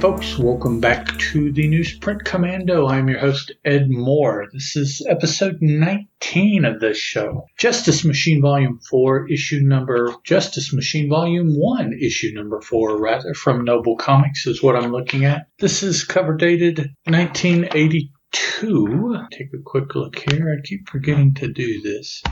Folks, welcome back to the Newsprint Commando. I'm your host, Ed Moore. This is episode 19 of this show. Justice Machine Volume 4, issue number, Justice Machine Volume 1, issue number 4, rather, from Noble Comics is what I'm looking at. This is cover dated 1982. Take a quick look here. I keep forgetting to do this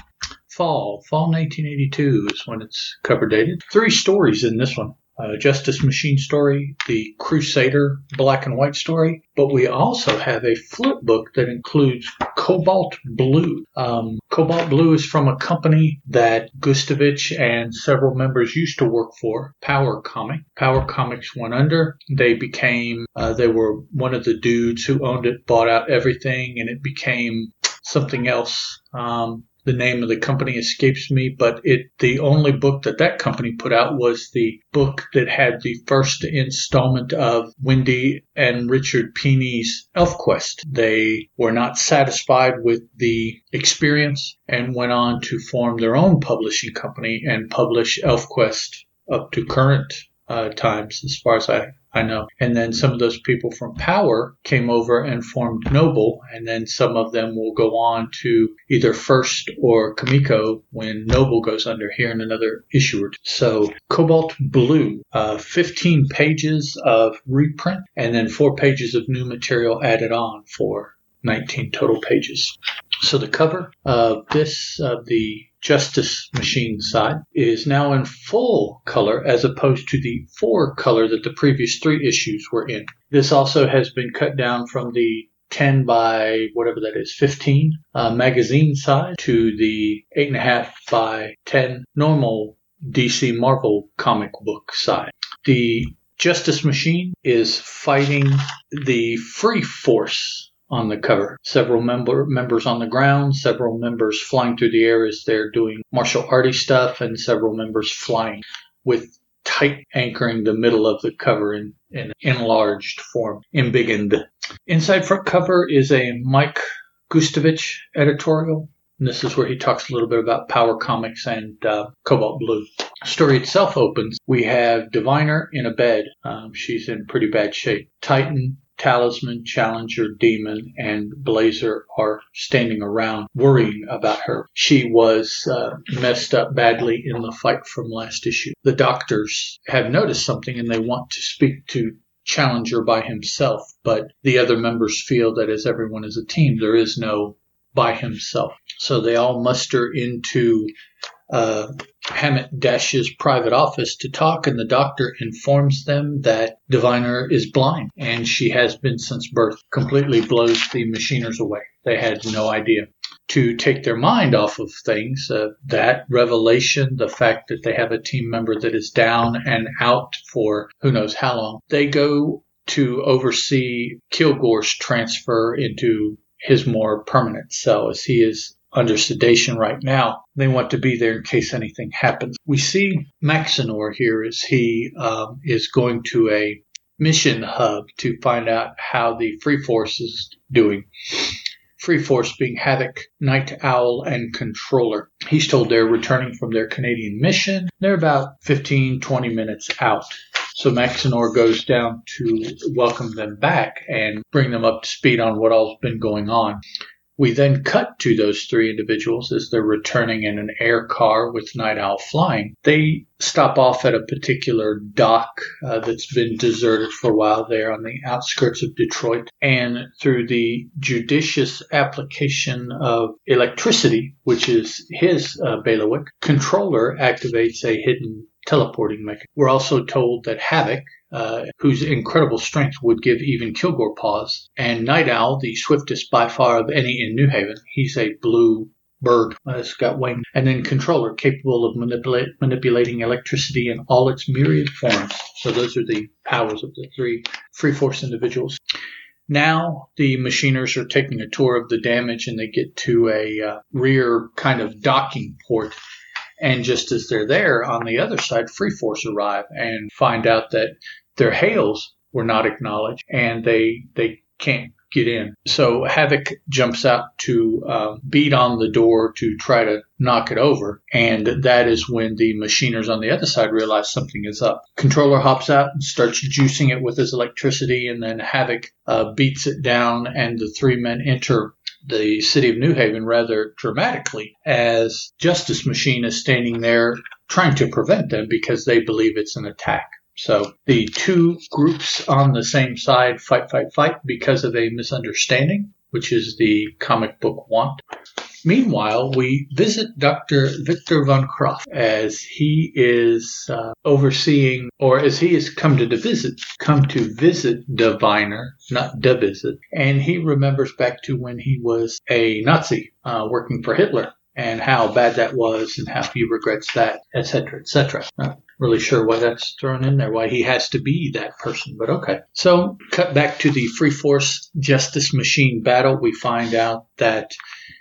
fall. Fall 1982 is when it's cover dated. Three stories in this one uh, Justice Machine story, the Crusader black and white story, but we also have a flip book that includes Cobalt Blue. Um, Cobalt Blue is from a company that Gustovich and several members used to work for, Power Comic. Power Comics went under. They became, uh, they were one of the dudes who owned it, bought out everything, and it became something else. Um, the name of the company escapes me, but it the only book that that company put out was the book that had the first installment of Wendy and Richard Pini's ElfQuest. They were not satisfied with the experience and went on to form their own publishing company and publish ElfQuest up to current uh, times, as far as I I know. And then some of those people from Power came over and formed Noble, and then some of them will go on to either First or Comico when Noble goes under here in another issue. So Cobalt Blue, uh, 15 pages of reprint, and then four pages of new material added on for 19 total pages. So the cover of this, uh, the Justice Machine side is now in full color as opposed to the four color that the previous three issues were in. This also has been cut down from the 10 by whatever that is, 15 uh, magazine size to the 8.5 by 10 normal DC Marvel comic book size. The Justice Machine is fighting the Free Force on the cover. Several member, members on the ground, several members flying through the air as they're doing martial arty stuff, and several members flying with tight anchoring the middle of the cover in, in enlarged form, embiggened. Inside front cover is a Mike Gustovich editorial. And this is where he talks a little bit about Power Comics and uh, Cobalt Blue. Story itself opens. We have Diviner in a bed. Um, she's in pretty bad shape. Titan Talisman, Challenger, Demon, and Blazer are standing around worrying about her. She was uh, messed up badly in the fight from last issue. The doctors have noticed something and they want to speak to Challenger by himself, but the other members feel that as everyone is a team, there is no by himself. So they all muster into uh, Hammett Dash's private office to talk, and the doctor informs them that Diviner is blind, and she has been since birth. Completely blows the machiners away. They had no idea. To take their mind off of things, uh, that revelation, the fact that they have a team member that is down and out for who knows how long, they go to oversee Kilgore's transfer into his more permanent cell as he is under sedation right now. They want to be there in case anything happens. We see Maxinor here as he um, is going to a mission hub to find out how the Free Force is doing. Free Force being Havoc, Night Owl, and Controller. He's told they're returning from their Canadian mission. They're about 15, 20 minutes out. So Maxinor goes down to welcome them back and bring them up to speed on what all's been going on. We then cut to those three individuals as they're returning in an air car with Night Owl flying. They stop off at a particular dock uh, that's been deserted for a while there on the outskirts of Detroit. And through the judicious application of electricity, which is his uh, bailiwick, Controller activates a hidden teleporting mechanism. We're also told that Havoc, uh, whose incredible strength would give even Kilgore pause, and Night Owl, the swiftest by far of any in New Haven. He's a blue bird that's got wings, and then controller capable of manipulating electricity in all its myriad forms. So those are the powers of the three free force individuals. Now the machiners are taking a tour of the damage and they get to a uh, rear kind of docking port and just as they're there, on the other side, Free Force arrive and find out that their hails were not acknowledged and they they can't get in. So Havoc jumps out to uh, beat on the door to try to knock it over, and that is when the machiners on the other side realize something is up. Controller hops out and starts juicing it with his electricity, and then Havoc uh, beats it down, and the three men enter the city of New Haven rather dramatically as Justice Machine is standing there trying to prevent them because they believe it's an attack. So the two groups on the same side fight, fight, fight because of a misunderstanding, which is the comic book want. Meanwhile, we visit Dr. Victor von Croft as he is uh, overseeing, or as he has come to visit, come to visit Diviner, not de visit, and he remembers back to when he was a Nazi uh, working for Hitler and how bad that was and how he regrets that, etc., etc. Not really sure why that's thrown in there, why he has to be that person, but okay. So, cut back to the Free Force Justice Machine battle. We find out that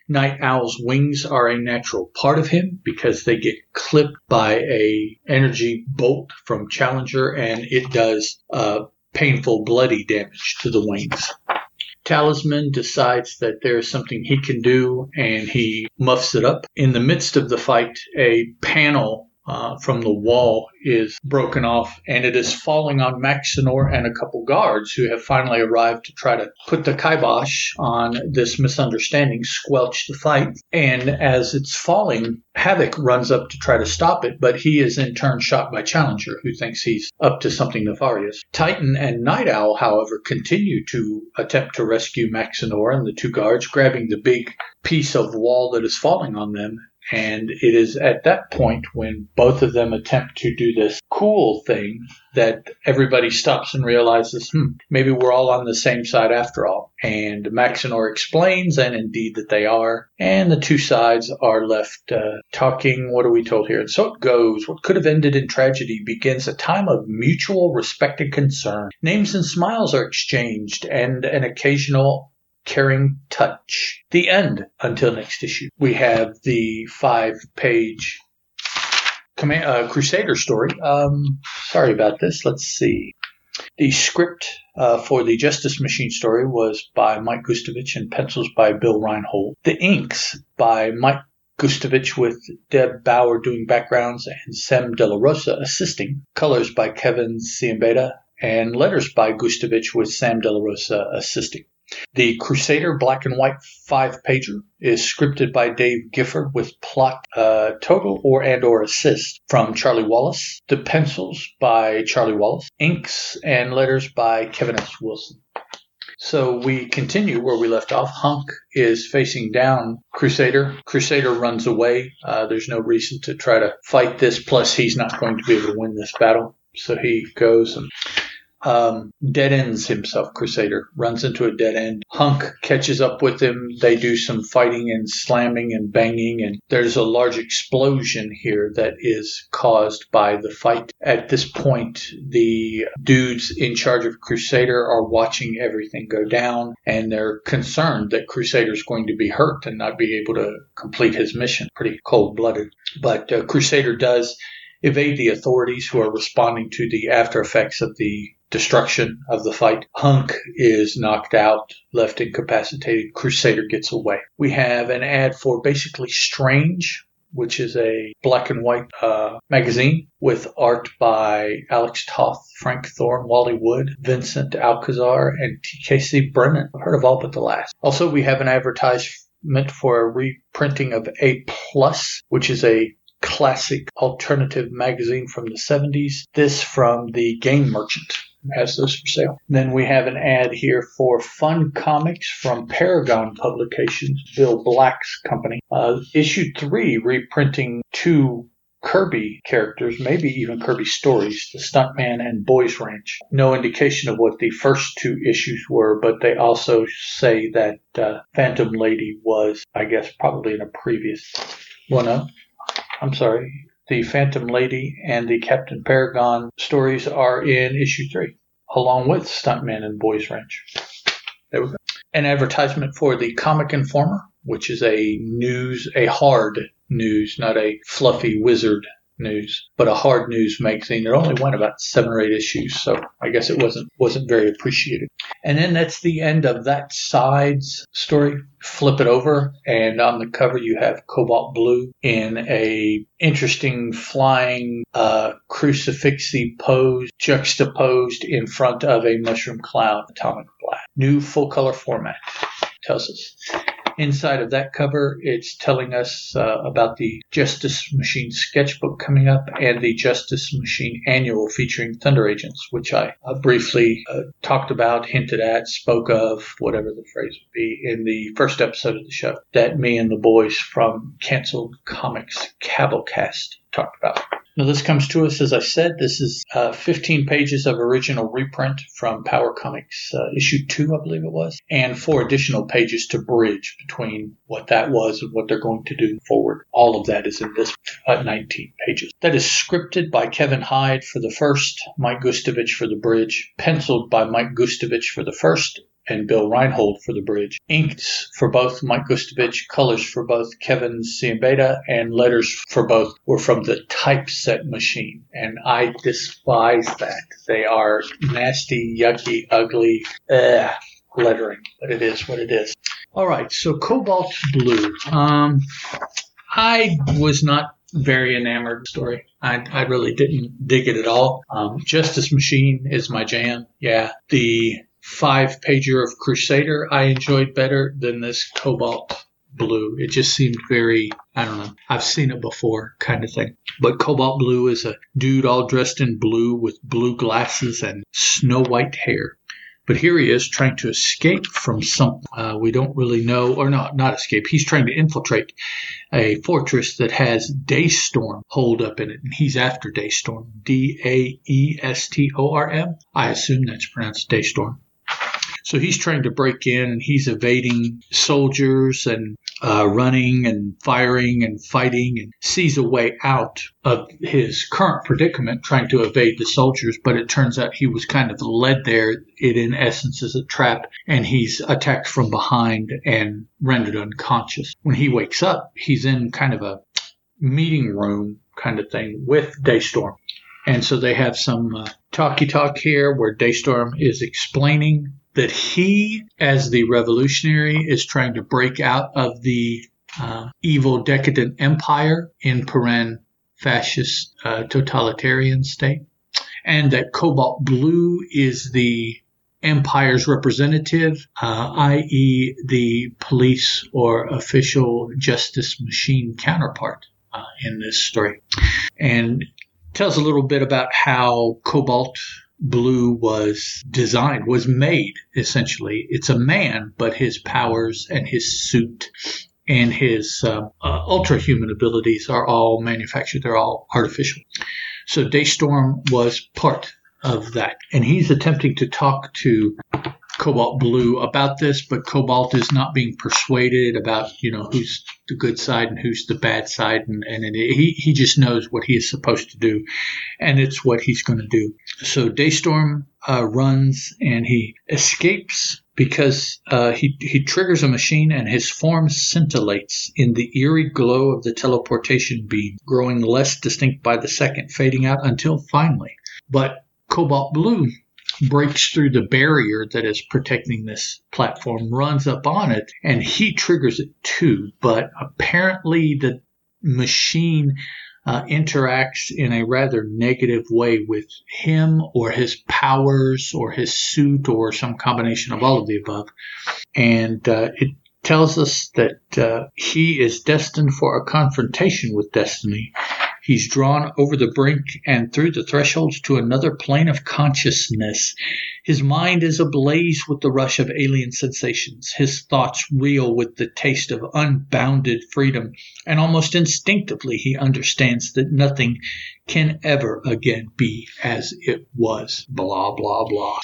Night Owl's wings are a natural part of him because they get clipped by a energy bolt from Challenger, and it does uh, painful, bloody damage to the wings. Talisman decides that there's something he can do and he muffs it up. In the midst of the fight, a panel uh, from the wall is broken off and it is falling on Maxinor and a couple guards who have finally arrived to try to put the kibosh on this misunderstanding, squelch the fight. And as it's falling, Havoc runs up to try to stop it, but he is in turn shot by Challenger, who thinks he's up to something nefarious. Titan and Night Owl, however, continue to attempt to rescue Maxinor and the two guards, grabbing the big piece of wall that is falling on them and it is at that point when both of them attempt to do this cool thing that everybody stops and realizes, hmm, maybe we're all on the same side after all. And Maxinor explains, and indeed that they are. And the two sides are left uh, talking. What are we told here? And so it goes. What could have ended in tragedy begins a time of mutual respect and concern. Names and smiles are exchanged, and an occasional caring touch. The end until next issue. We have the five page command, uh, Crusader story. Um, sorry about this. Let's see. The script uh, for the Justice Machine story was by Mike Gustovich and pencils by Bill Reinhold. The inks by Mike Gustovich with Deb Bauer doing backgrounds and Sam De La Rosa assisting. Colors by Kevin Siembieda and letters by Gustovich with Sam De La Rosa assisting. The Crusader Black and White five pager is scripted by Dave Gifford with plot uh, total or and or assist from Charlie Wallace. The pencils by Charlie Wallace. Inks and letters by Kevin S. Wilson. So we continue where we left off. Hunk is facing down Crusader. Crusader runs away. Uh, there's no reason to try to fight this. Plus, he's not going to be able to win this battle. So he goes and um, dead ends himself, Crusader, runs into a dead end. Hunk catches up with him. They do some fighting and slamming and banging, and there's a large explosion here that is caused by the fight. At this point, the dudes in charge of Crusader are watching everything go down, and they're concerned that Crusader's going to be hurt and not be able to complete his mission. Pretty cold blooded. But uh, Crusader does evade the authorities who are responding to the after effects of the destruction of the fight. Hunk is knocked out, left incapacitated. Crusader gets away. We have an ad for basically Strange, which is a black and white uh, magazine with art by Alex Toth, Frank Thorne, Wally Wood, Vincent Alcazar, and TKC Brennan. I've heard of all but the last. Also, we have an advertisement for a reprinting of A Plus, which is a classic alternative magazine from the 70s. This from the Game Merchant has those for sale. Then we have an ad here for Fun Comics from Paragon Publications, Bill Black's company. Uh, issue three, reprinting two Kirby characters, maybe even Kirby stories, the Stuntman and Boys Ranch. No indication of what the first two issues were, but they also say that uh, Phantom Lady was, I guess, probably in a previous one. No, I'm sorry the Phantom Lady and the Captain Paragon stories are in issue three, along with Stuntman and Boys Ranch. There we go. An advertisement for the Comic Informer, which is a news, a hard news, not a fluffy wizard news, but a hard news magazine. It only went about seven or eight issues, so I guess it wasn't wasn't very appreciated. And then that's the end of that side's story. Flip it over, and on the cover you have Cobalt Blue in a interesting flying uh, crucifixy pose, juxtaposed in front of a mushroom cloud, atomic black. New full color format tells us. Inside of that cover, it's telling us uh, about the Justice Machine sketchbook coming up and the Justice Machine annual featuring Thunder Agents, which I uh, briefly uh, talked about, hinted at, spoke of, whatever the phrase would be, in the first episode of the show that me and the boys from Canceled Comics Cabalcast talked about. Now, this comes to us, as I said, this is uh, 15 pages of original reprint from Power Comics, uh, issue two, I believe it was, and four additional pages to bridge between what that was and what they're going to do forward. All of that is in this uh, 19 pages. That is scripted by Kevin Hyde for the first, Mike Gustovich for the bridge, penciled by Mike Gustovich for the first, and Bill Reinhold for the bridge. Inks for both Mike Gustovich, colors for both Kevin Siembieda, and letters for both were from the typeset machine. And I despise that. They are nasty, yucky, ugly, ugh, lettering, but it is what it is. All right, so Cobalt Blue. Um, I was not very enamored story. I, I really didn't dig it at all. Um, Justice Machine is my jam. Yeah, the five pager of Crusader I enjoyed better than this Cobalt Blue. It just seemed very, I don't know, I've seen it before kind of thing. But Cobalt Blue is a dude all dressed in blue with blue glasses and snow white hair. But here he is trying to escape from something uh, we don't really know, or not, not escape. He's trying to infiltrate a fortress that has Daystorm holed up in it, and he's after Daystorm. D A E S T O R M. I assume that's pronounced Daystorm. So he's trying to break in he's evading soldiers and uh, running and firing and fighting and sees a way out of his current predicament trying to evade the soldiers. But it turns out he was kind of led there. It in essence is a trap and he's attacked from behind and rendered unconscious. When he wakes up, he's in kind of a meeting room kind of thing with Daystorm. And so they have some uh, talky talk here where Daystorm is explaining that he, as the revolutionary, is trying to break out of the uh, evil, decadent empire in paren fascist uh, totalitarian state, and that Cobalt Blue is the empire's representative, uh, i.e., the police or official justice machine counterpart uh, in this story, and tells a little bit about how Cobalt Blue was designed, was made essentially. It's a man, but his powers and his suit and his uh, uh, ultra human abilities are all manufactured, they're all artificial. So Daystorm was part of that. And he's attempting to talk to Cobalt Blue about this, but Cobalt is not being persuaded about, you know, who's the good side and who's the bad side. And, and, he, he just knows what he is supposed to do, and it's what he's going to do. So Daystorm uh, runs and he escapes because uh, he, he triggers a machine and his form scintillates in the eerie glow of the teleportation beam, growing less distinct by the second, fading out until finally. But Cobalt Blue breaks through the barrier that is protecting this platform, runs up on it, and he triggers it too. But apparently, the machine uh, interacts in a rather negative way with him or his powers or his suit or some combination of all of the above. And uh, it tells us that uh, he is destined for a confrontation with destiny He's drawn over the brink and through the thresholds to another plane of consciousness. His mind is ablaze with the rush of alien sensations. His thoughts reel with the taste of unbounded freedom. And almost instinctively, he understands that nothing can ever again be as it was. Blah, blah, blah.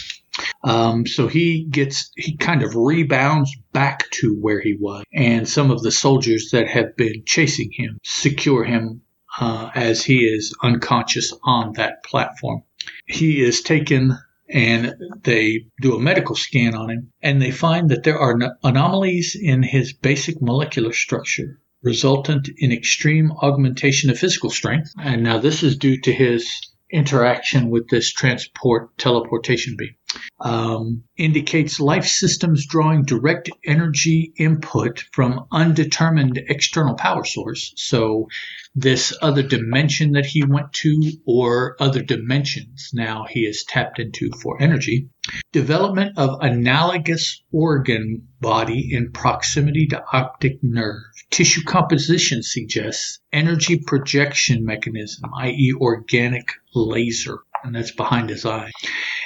Um, so he gets, he kind of rebounds back to where he was. And some of the soldiers that have been chasing him secure him uh, as he is unconscious on that platform. He is taken and they do a medical scan on him and they find that there are anomalies in his basic molecular structure resultant in extreme augmentation of physical strength. And now this is due to his interaction with this transport teleportation beam. Um, indicates life systems drawing direct energy input from undetermined external power source. So this other dimension that he went to or other dimensions now he is tapped into for energy. Development of analogous organ body in proximity to optic nerve. Tissue composition suggests energy projection mechanism, i.e. organic laser, and that's behind his eye.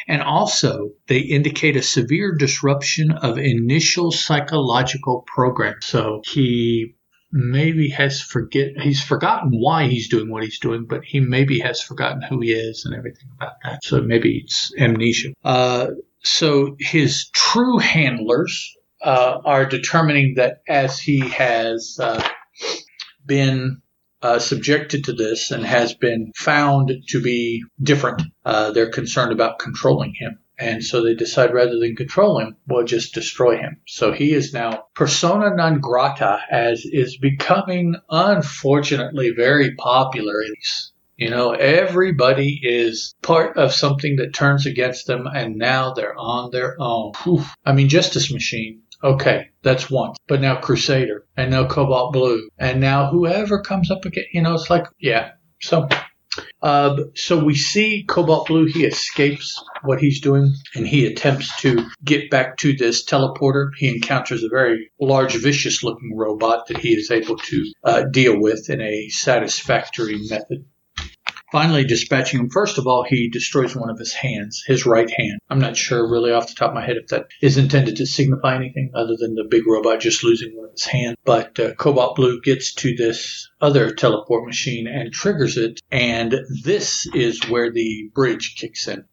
And also, they indicate a severe disruption of initial psychological program. So he maybe has forget he's forgotten why he's doing what he's doing, but he maybe has forgotten who he is and everything about that. So maybe it's amnesia. Uh, so his true handlers uh, are determining that as he has uh, been uh, subjected to this and has been found to be different, uh, they're concerned about controlling him. And so they decide rather than control him, we'll just destroy him. So he is now persona non grata, as is becoming, unfortunately, very popular. You know, everybody is part of something that turns against them, and now they're on their own. Whew. I mean, Justice Machine. Okay, that's one. But now Crusader, and now Cobalt Blue, and now whoever comes up again, you know, it's like, yeah. So uh, so we see Cobalt Blue, he escapes what he's doing and he attempts to get back to this teleporter. He encounters a very large, vicious looking robot that he is able to uh, deal with in a satisfactory method. Finally, dispatching him, first of all, he destroys one of his hands, his right hand. I'm not sure really off the top of my head if that is intended to signify anything other than the big robot just losing one of his hands. But uh, Cobalt Blue gets to this other teleport machine and triggers it, and this is where the bridge kicks in.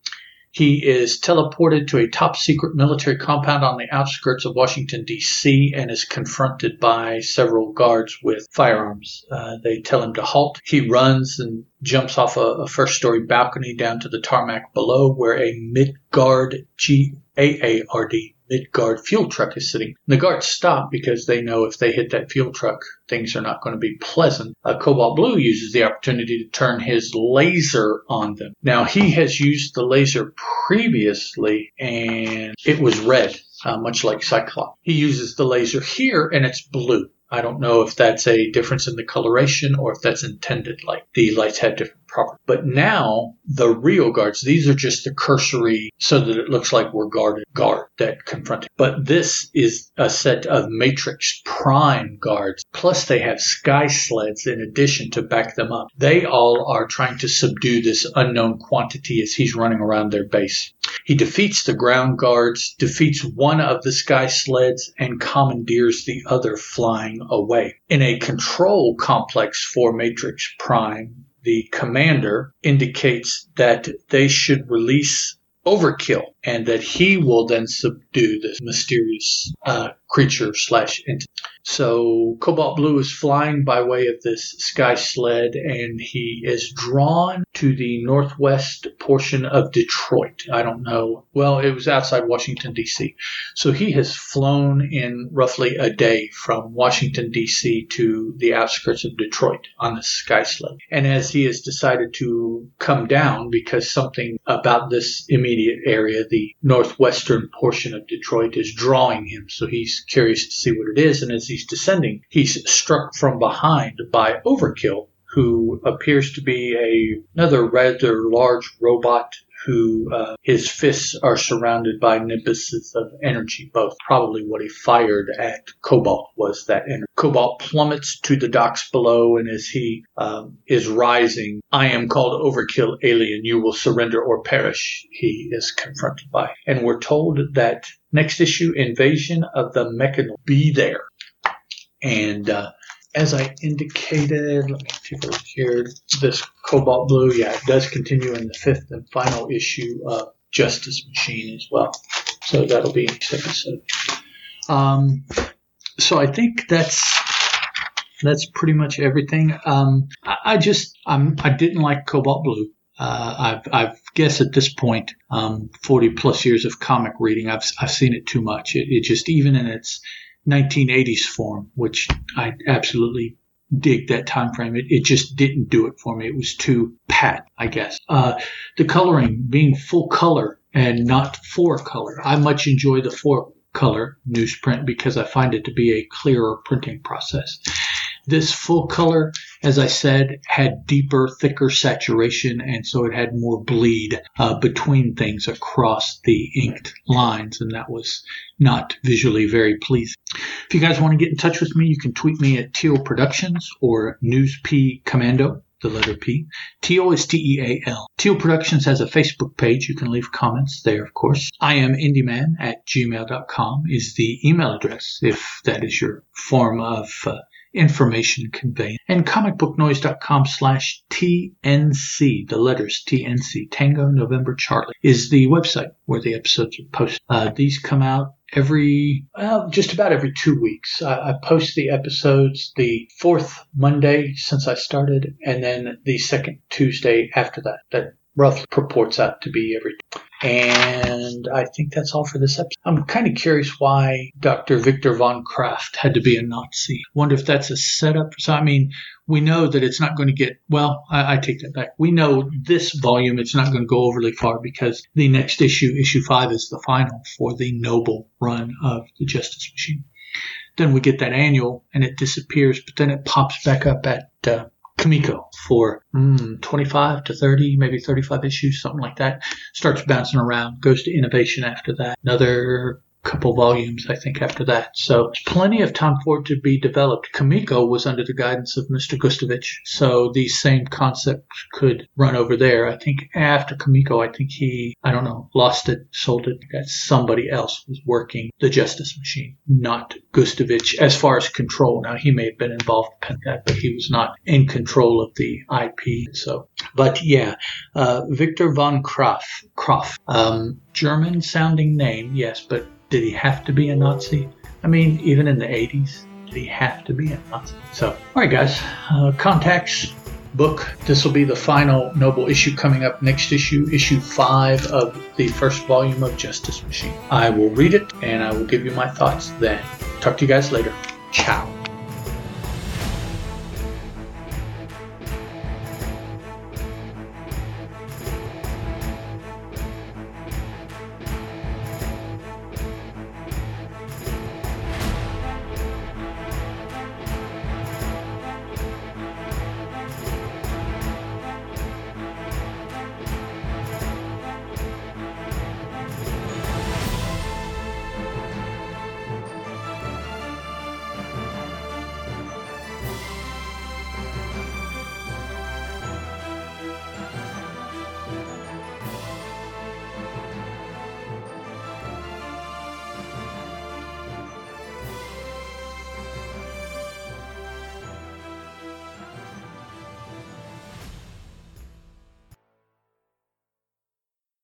He is teleported to a top secret military compound on the outskirts of Washington, D.C., and is confronted by several guards with firearms. Uh, they tell him to halt. He runs and jumps off a, a first story balcony down to the tarmac below, where a Midgard G A A R D Midgard fuel truck is sitting. The guards stop because they know if they hit that fuel truck, things are not going to be pleasant. Uh, Cobalt Blue uses the opportunity to turn his laser on them. Now, he has used the laser previously and it was red, uh, much like Cyclops. He uses the laser here and it's blue. I don't know if that's a difference in the coloration or if that's intended. Like the lights have different But now the real guards, these are just the cursory so that it looks like we're guarded guard that confront. But this is a set of Matrix Prime guards. Plus they have sky sleds in addition to back them up. They all are trying to subdue this unknown quantity as he's running around their base. He defeats the ground guards, defeats one of the sky sleds, and commandeers the other flying away. In a control complex for Matrix Prime, the commander indicates that they should release overkill and that he will then subdue this mysterious uh, creature slash entity. So Cobalt Blue is flying by way of this sky sled and he is drawn to the northwest portion of Detroit. I don't know. Well, it was outside Washington DC. So he has flown in roughly a day from Washington DC to the outskirts of Detroit on the sky sled. And as he has decided to come down because something about this immediate area, the northwestern portion of Detroit, is drawing him. So he's curious to see what it is. And as he's descending, he's struck from behind by Overkill, who appears to be a, another rather large robot who uh, his fists are surrounded by nimbuses of energy. Both probably what he fired at Cobalt was that energy. Cobalt plummets to the docks below, and as he um, is rising, I am called Overkill Alien. You will surrender or perish. He is confronted by, and we're told that next issue, Invasion of the Mechanol, be there. And uh, as I indicated, let me take a look here. This Cobalt Blue, yeah, it does continue in the fifth and final issue of Justice Machine as well. So that'll be next episode. Um, so I think that's that's pretty much everything. Um, I, I, just I'm, I didn't like Cobalt Blue. Uh, I've, I've guess at this point, um, 40 plus years of comic reading, I've, I've seen it too much. It, it just, even in its 1980s form, which I absolutely dig that time frame. It, it just didn't do it for me. It was too pat, I guess. Uh, the coloring being full color and not four color. I much enjoy the four color newsprint because I find it to be a clearer printing process. This full color, as I said, had deeper, thicker saturation, and so it had more bleed uh, between things across the inked lines, and that was not visually very pleasing. If you guys want to get in touch with me, you can tweet me at Teal Productions or News P Commando the letter P. Teal is T-E-A-L. Teal Productions has a Facebook page. You can leave comments there, of course. I am IndieMan at gmail.com is the email address, if that is your form of uh, information conveyed. And comicbooknoise.com slash TNC, the letters TNC, Tango November Charlie, is the website where the episodes are posted. Uh, these come out every, well, just about every two weeks. I, I post the episodes the fourth Monday since I started, and then the second Tuesday after that. That roughly purports out to be every and I think that's all for this episode. I'm kind of curious why Dr. Victor von Kraft had to be a Nazi. Wonder if that's a setup. So, I mean, we know that it's not going to get, well, I, I take that back. We know this volume, it's not going to go overly far because the next issue, issue five, is the final for the noble run of the Justice Machine. Then we get that annual and it disappears, but then it pops back up at uh, Comico for mm, 25 to 30, maybe 35 issues, something like that. Starts bouncing around, goes to innovation after that. Another couple volumes, I think, after that. So plenty of time for it to be developed. Comico was under the guidance of Mr. Gustovich, so these same concepts could run over there. I think after Comico, I think he, I don't know, lost it, sold it, that somebody else was working the Justice Machine, not Gustovich, as far as control. Now, he may have been involved in that, but he was not in control of the IP. So, but yeah, uh, Victor von Kraft, Kraft, um, German sounding name, yes, but did he have to be a Nazi? I mean, even in the 80s, did he have to be a Nazi? So, all right, guys, uh, contacts, book. This will be the final Noble issue coming up next issue, issue five of the first volume of Justice Machine. I will read it and I will give you my thoughts then. Talk to you guys later. Ciao.